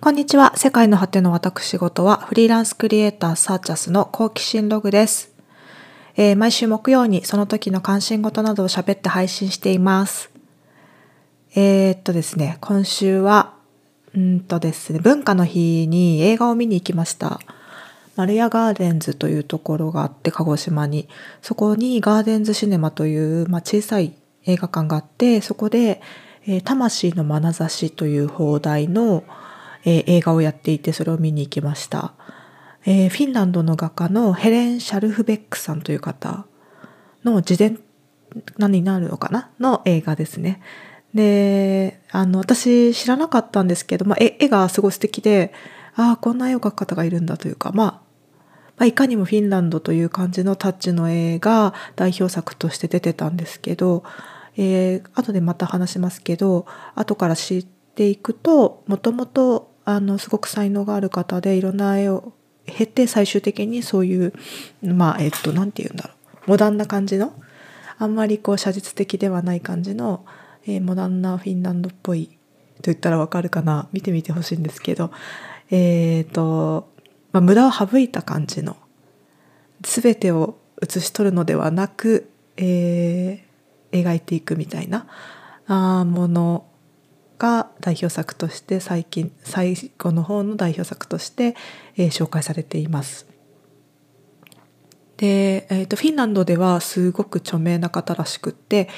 こんにちは。世界の果ての私事はフリーランスクリエイターサーチャスの好奇心ログです。えー毎週木曜にその時の関心事などを喋って配信しています。えーっとですね、今週は、うんとですね、文化の日に映画を見に行きました。マルヤガーデンズというところがあって、鹿児島に。そこにガーデンズシネマという、まあ、小さい映画館があって、そこで、えー魂の眼差しという放題の、えー映画をやっていて、それを見に行きました。えーフィンランドの画家のヘレン・シャルフベックさんという方の自伝何になるのかな？の映画ですね。で、あの、私知らなかったんですけど、まあ、絵がすごい素敵で、ああ、こんな絵を描く方がいるんだというか、まあ、まあ、いかにもフィンランドという感じのタッチの絵が代表作として出てたんですけど、えー後でまた話しますけど、後から知っていくと、もともと、あの、すごく才能がある方で、いろんな絵を経て最終的にそういう、まあ、えっと、なんて言うんだろう、モダンな感じの、あんまりこう写実的ではない感じの、えーモダンなフィンランドっぽいと言ったらわかるかな。見てみてほしいんですけど。えっ、と、まあ、無駄を省いた感じの全てを写し取るのではなく、えー描いていくみたいなあものが代表作として最近最後の方の代表作として、えー紹介されています。で、えー、とフィンランドではすごく著名な方らしくって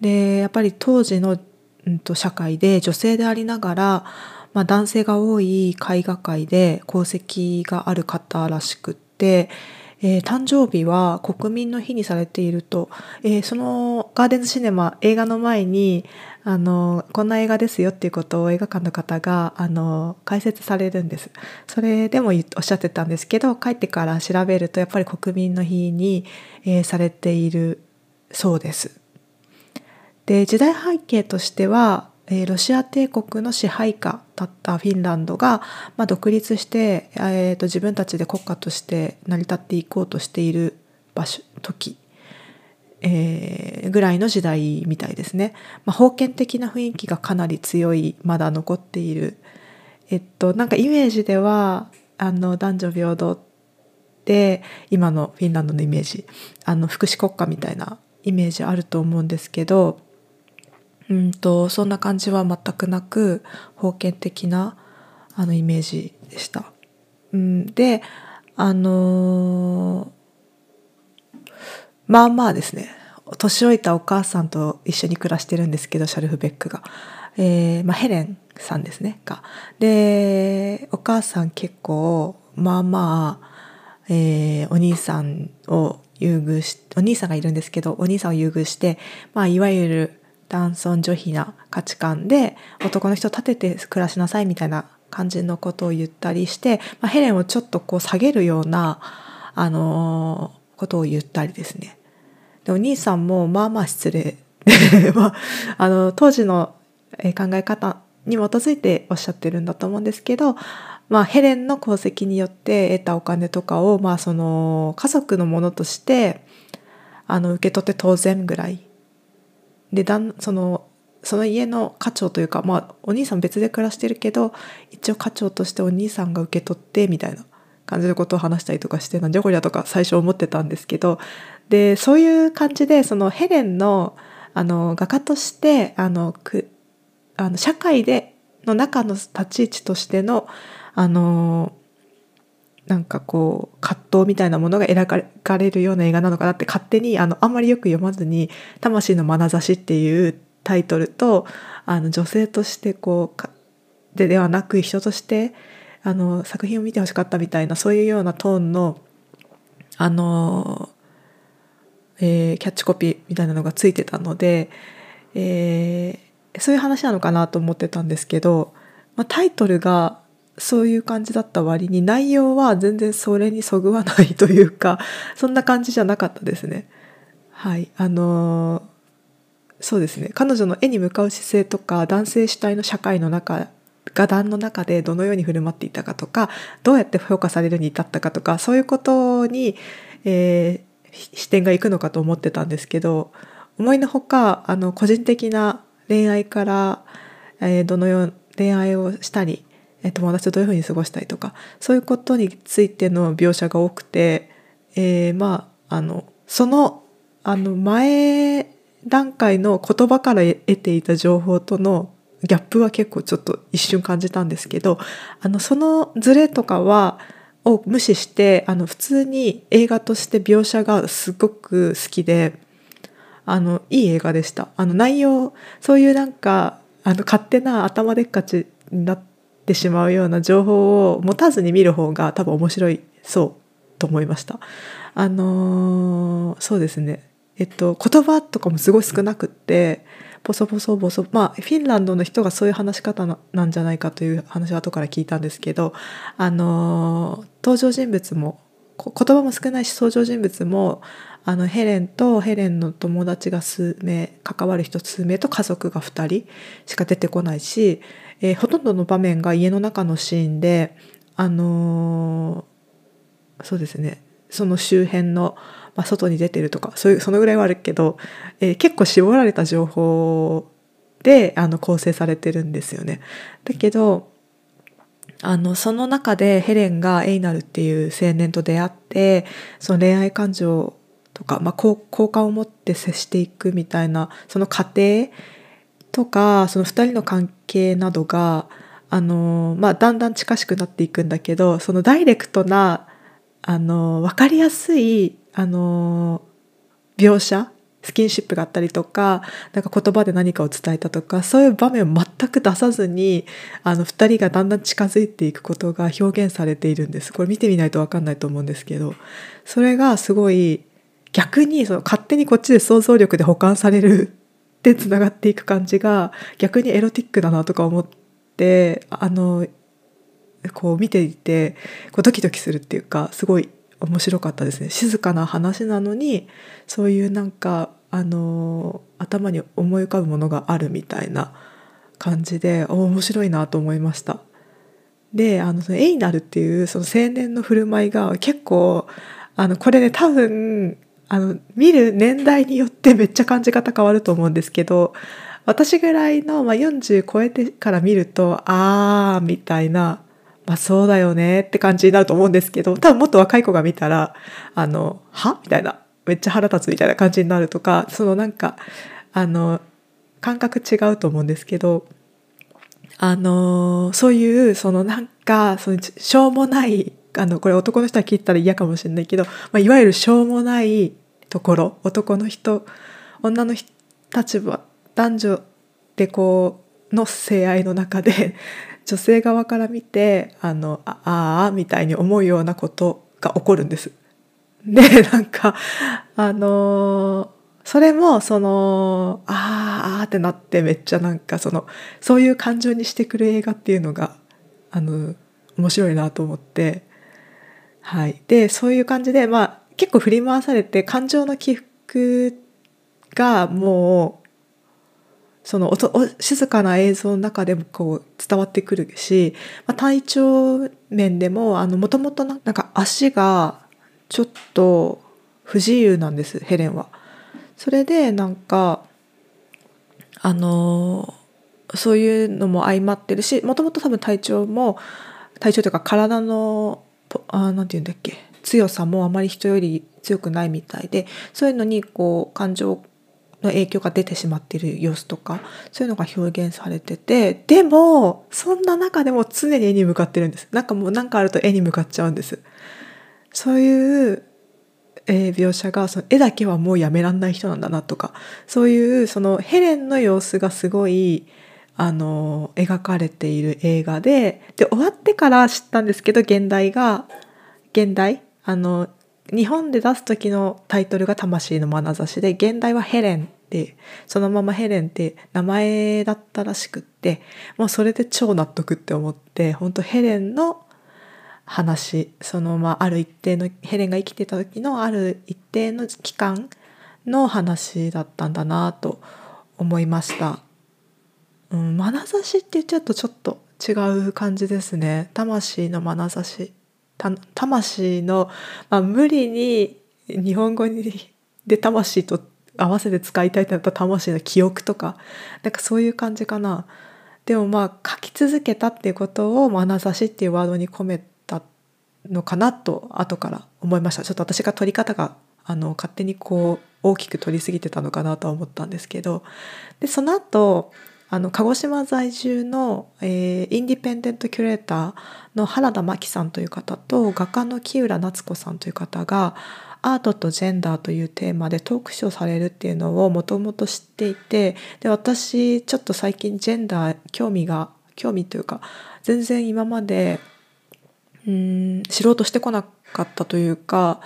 でやっぱり当時の、うん、と社会で女性でありながら、まあ、男性が多い絵画界で功績がある方らしくって、えー誕生日は国民の日にされていると、えーそのガーデンズシネマ映画の前にあのこんな映画ですよっていうことを映画館の方があの解説されるんです。それでもおっしゃってたんですけど帰ってから調べるとやっぱり国民の日に、えーされているそうです。で時代背景としては、えロシア帝国の支配下だったフィンランドが、まあ、独立して、えーと自分たちで国家として成り立っていこうとしている場所時、えーぐらいの時代みたいですね、まあ、封建的な雰囲気がかなり強いまだ残っている。えっとなんかイメージではあの男女平等で今のフィンランドのイメージ。あの福祉国家みたいなイメージあると思うんですけどうんとそんな感じは全くなく封建的なあのイメージでした。うん、であのーまあまあですね。年老いたお母さんと一緒に暮らしてるんですけどシャルフベックが、えーまあ、ヘレンさんですね。が。でお母さん結構まあまあ、えーお兄さんを優遇しお兄さんがいるんですけどお兄さんを優遇して、まあ、いわゆる男尊女卑な価値観で男の人を立てて暮らしなさいみたいな感じのことを言ったりして、まあ、ヘレンをちょっとこう下げるような、あのーことを言ったりですね。でお兄さんもまあまあ失礼。まあ、あの当時の考え方に基づいておっしゃってるんだと思うんですけど、まあ、ヘレンの功績によって得たお金とかを、まあ、その家族のものとしてあの受け取って当然ぐらい。でだんそのその家の家長というか、まあ、お兄さん別で暮らしてるけど一応家長としてお兄さんが受け取ってみたいな感じのことを話したりとかしてなんじゃこりゃとか最初思ってたんですけどでそういう感じでそのヘレンのあの画家としてあのくあの社会での中の立ち位置としてのあのなんかこう葛藤みたいなものが描かれるような映画なのかなって勝手にあのあんまりよく読まずに「魂の眼差し」っていうタイトルとあの女性としてこうでではなく人としてあの作品を見てほしかったみたいなそういうようなトーンのあの、えーキャッチコピーみたいなのがついてたので、えーそういう話なのかなと思ってたんですけど、まあ、タイトルがそういう感じだった割に内容は全然それにそぐわないというか そんな感じじゃなかったですね。はいあのーそうですね彼女の絵に向かう姿勢とか男性主体の社会の中画壇の中でどのように振る舞っていたかとかどうやって評価されるに至ったかとかそういうことに、えー視点がいくのかと思ってたんですけど思いのほかあの個人的な恋愛から、えーどのよう恋愛をしたり、え友達とどういうふうに過ごしたりとかそういうことについての描写が多くて、えー、まああのそのあの前段階の言葉から得ていた情報とのギャップは結構ちょっと一瞬感じたんですけどあのそのズレとかはを無視してあの普通に映画として描写がすごく好きであのいい映画でした。あの内容そういうなんかあの勝手な頭でっかちになってしまうような情報を持たずに見る方が多分面白いそうと思いました。あのー、そうですね。えっと言葉とかもすごい少なくってボソボソボソまあフィンランドの人がそういう話し方なんじゃないかという話は後から聞いたんですけどあの登場人物も言葉も少ないし登場人物もあのヘレンとヘレンの友達が数名関わる人数名と家族が2人しか出てこないし、えー、ほとんどの場面が家の中のシーンであのー、そうですね。その周辺のまあ、外に出てるとかそういうそのぐらいはあるけど、えー、結構絞られた情報であの構成されてるんですよね。だけどあのその中でヘレンがエイナルっていう青年と出会ってその恋愛感情とか、まあ、好感を持って接していくみたいなその過程とかその2人の関係などがあの、まあ、だんだん近しくなっていくんだけどそのダイレクトなあの分かりやすいあの描写スキンシップがあったりとかなんか言葉で何かを伝えたとかそういう場面を全く出さずにあの2人がだんだん近づいていくことが表現されているんです。これ見てみないと分かんないと思うんですけど。それがすごい逆にその勝手にこっちで想像力で保管されるでつながっていく感じが逆にエロティックだなとか思ってあのこう見ていてこうドキドキするっていうかすごい面白かったですね静かな話なのにそういうなんかあの頭に思い浮かぶものがあるみたいな感じで面白いなと思いました。であのそのエイナルっていうその青年の振る舞いが結構あのこれね多分あの見る年代によって めっちゃ感じ方変わると思うんですけど私ぐらいの、まあ、40超えてから見るとあーみたいなまあそうだよねって感じになると思うんですけど、多分もっと若い子が見たら、あの、は？みたいな、めっちゃ腹立つみたいな感じになるとか、そのなんか、あの、感覚違うと思うんですけど、あの、そういう、そのなんか、そのしょうもない、あの、これ男の人は聞いたら嫌かもしれないけど、まあ、いわゆるしょうもないところ、男の人、女の立場、男女でこう、の性愛の中で女性側から見てあのああみたいに思うようなことが起こるんです。でなんかあのそれもそのあーあーってなってめっちゃなんかそのそういう感情にしてくる映画っていうのがあの面白いなと思って。はい。でそういう感じでまあ結構振り回されて感情の起伏がもうその静かな映像の中でもこう伝わってくるし、まあ、体調面でももともとなんか足がちょっと不自由なんですヘレンは。それでなんかあのそういうのも相まってるしもともと多分体調も体調というか体のあなんて言うんだっけ強さもあまり人より強くないみたいでそういうのにこう感情の影響が出てしまっている様子とかそういうのが表現されててでもそんな中でも常に絵に向かってるんです。なんかもう何かあると絵に向かっちゃうんです。そういう、えー、描写がその絵だけはもうやめらんない人なんだなとかそういうそのヘレンの様子がすごいあの描かれている映画でで終わってから知ったんですけど現代が現代あの日本で出す時のタイトルが「魂の眼差し」で現代は「ヘレン」ってそのままヘレンって名前だったらしくってもうそれで超納得って思って本当ヘレンの話そのまあある一定のヘレンが生きてた時のある一定の期間の話だったんだなと思いました。うん、眼差しって言っちゃうとちょっと違う感じですね。魂の眼差し。魂の、まあ、無理に日本語にで魂と合わせて使いたいってなった魂の記憶とかなんかそういう感じかな。でもまあ書き続けたっていうことを眼差しっていうワードに込めたのかなと後から思いましたちょっと私が取り方があの勝手にこう大きく取りすぎてたのかなとは思ったんですけどでその後あの鹿児島在住の、えー、インディペンデントキュレーターの原田真紀さんという方と画家の木浦夏子さんという方がアートとジェンダーというテーマでトークショーされるっていうのをもともと知っていてで私ちょっと最近ジェンダー興味が興味というか全然今までうん知ろうとしてこなかったというか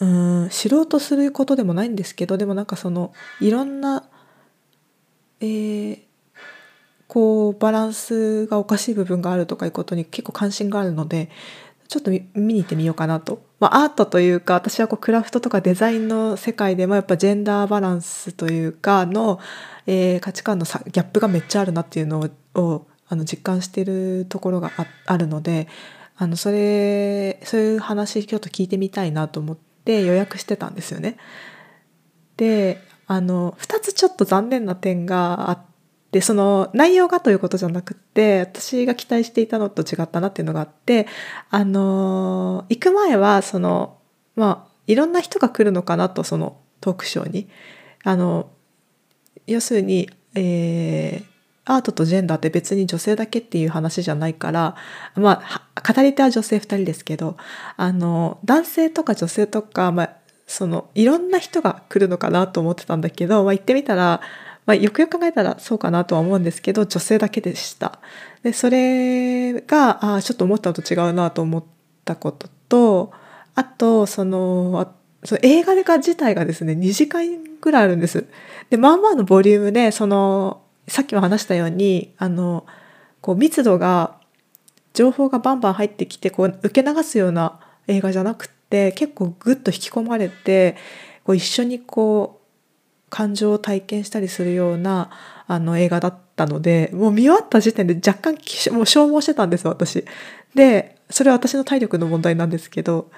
うん知ろうとすることでもないんですけどでもなんかそのいろんな、えー、こうバランスがおかしい部分があるとかいうことに結構関心があるのでちょっと見に行ってみようかなと、まあ、アートというか私はこうクラフトとかデザインの世界でもやっぱジェンダーバランスというかの、えー、価値観のギャップがめっちゃあるなっていうのをあの実感しているところがあるのであのそれそういう話ちょっと聞いてみたいなと思って予約してたんですよね。であの2つちょっと残念な点があってその内容がということじゃなくて私が期待していたのと違ったなっていうのがあってあの行く前はそのまあいろんな人が来るのかなとそのトークショーに。あの要するに、えー、アートとジェンダーって別に女性だけっていう話じゃないからまあ語り手は女性2人ですけどあの男性とか女性とか、まあ、そのいろんな人が来るのかなと思ってたんだけど、まあ、行ってみたらまあ、よくよく考えたらそうかなとは思うんですけど女性だけでした。でそれがあちょっと思ったのと違うなと思ったこととあとそのその映画が自体がですね2時間ぐらいあるんです。でまあまあのボリュームでそのさっきも話したようにあのこう密度が情報がバンバン入ってきてこう受け流すような映画じゃなくて結構グッと引き込まれてこう一緒にこう感情を体験したりするようなあの映画だったのでもう見終わった時点で若干もう消耗してたんです私。でそれは私の体力の問題なんですけど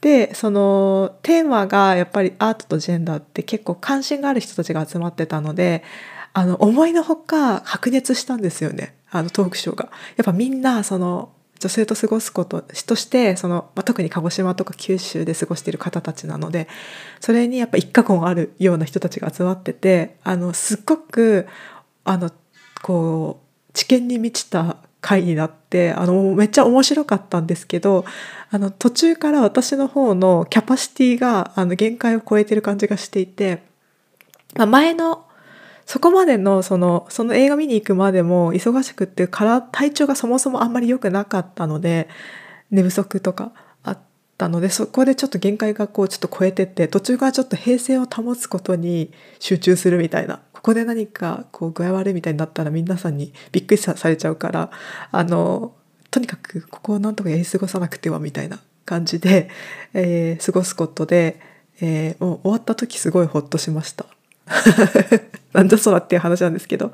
でそのテーマがやっぱりアートとジェンダーって結構関心がある人たちが集まってたのであの思いのほか白熱したんですよねあのトークショーが。やっぱみんなその女性と過ごすこととしてその、まあ、特に鹿児島とか九州で過ごしている方たちなのでそれにやっぱ一過言あるような人たちが集まっててあのすっごくあのこう知見に満ちた回になってあのめっちゃ面白かったんですけどあの途中から私の方のキャパシティがあの限界を超えてる感じがしていて、まあ、前のそこまでのそのその映画見に行くまでも忙しくってから体調がそもそもあんまり良くなかったので寝不足とかあったのでそこでちょっと限界がこうちょっと超えてって途中からちょっと平静を保つことに集中するみたいなここで何かこう具合悪いみたいになったら皆さんにびっくりされちゃうからあのとにかくここをなんとかやり過ごさなくてはみたいな感じで、えー、過ごすことで、えー、もう終わった時すごいほっとしました。なんだそらっていう話なんですけど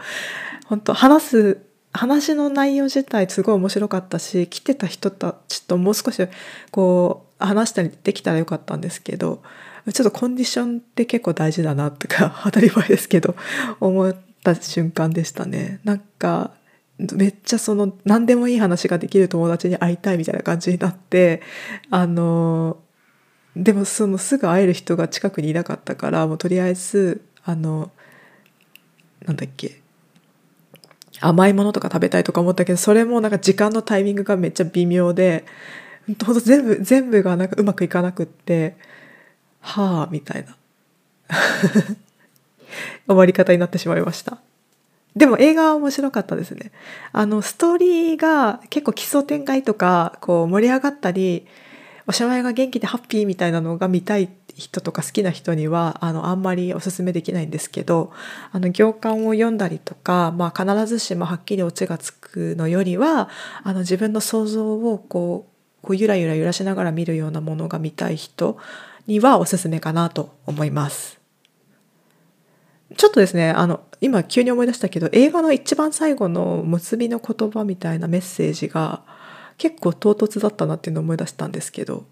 本当話す話の内容自体すごい面白かったし来てた人たちともう少しこう話したりできたらよかったんですけどちょっとコンディションって結構大事だなとか当たり前ですけど思った瞬間でしたね。なんかめっちゃその何でもいい話ができる友達に会いたいみたいな感じになってあのでもそのすぐ会える人が近くにいなかったからもうとりあえずあのなんだっけ。甘いものとか食べたいとか思ったけどそれもなんか時間のタイミングがめっちゃ微妙でほんと全部全部がなんかうまくいかなくってはあみたいな。終わり方になってしまいました。でも映画は面白かったですね。あのストーリーが結構奇想天外とかこう盛り上がったりおしまいが元気でハッピーみたいなのが見たい人とか好きな人にはあのあんまりおすすめできないんですけどあの行間を読んだりとか、まあ、必ずしもはっきりオチがつくのよりはあの自分の想像をこうこうゆらゆら揺らしながら見るようなものが見たい人にはおすすめかなと思います。ちょっとですねあの今急に思い出したけど映画の一番最後の結びの言葉みたいなメッセージが結構唐突だったなっていうのを思い出したんですけど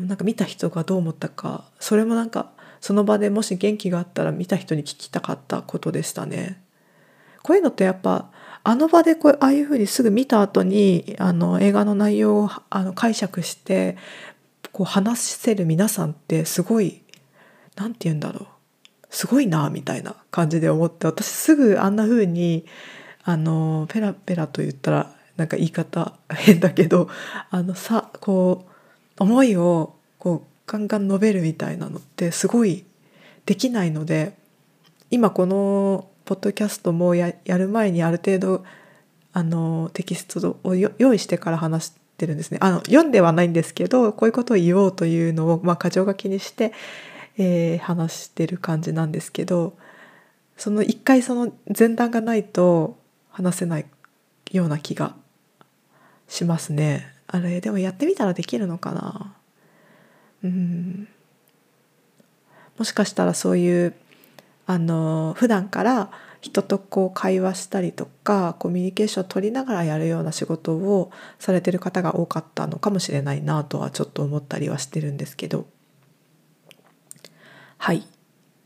なんか見た人がどう思ったかそれもなんかその場でもし元気があったら見た人に聞きたかったことでしたね。こういうのってやっぱあの場でこうああいうふうにすぐ見た後にあの映画の内容をあの解釈してこう話せる皆さんってすごい何て言うんだろうすごいなみたいな感じで思って私すぐあんな風にあのペラペラと言ったらなんか言い方変だけどあのさこう思いをこうガンガン述べるみたいなのってすごいできないので今このポッドキャストもやる前にある程度あのテキストを用意してから話してるんですね。あの読んではないんですけどこういうことを言おうというのを、まあ、箇条書きにして、えー、話してる感じなんですけどその一回その前段がないと話せないような気がしますね。あれでもやってみたらできるのかな？うん。もしかしたらそういうあの普段から人とこう会話したりとかコミュニケーションを取りながらやるような仕事をされてる方が多かったのかもしれないなとはちょっと思ったりはしてるんですけど。はい。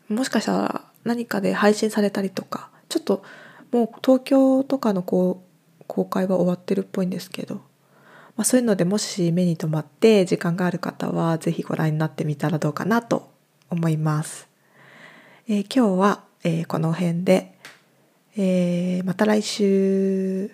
もしかしたら何かで配信されたりとかちょっともう東京とかのこう公開は終わってるっぽいんですけど、まあ、そういうのでもし目に留まって時間がある方は是非ご覧になってみたらどうかなと思います。えー、今日は、えー、この辺で、えー、また来週。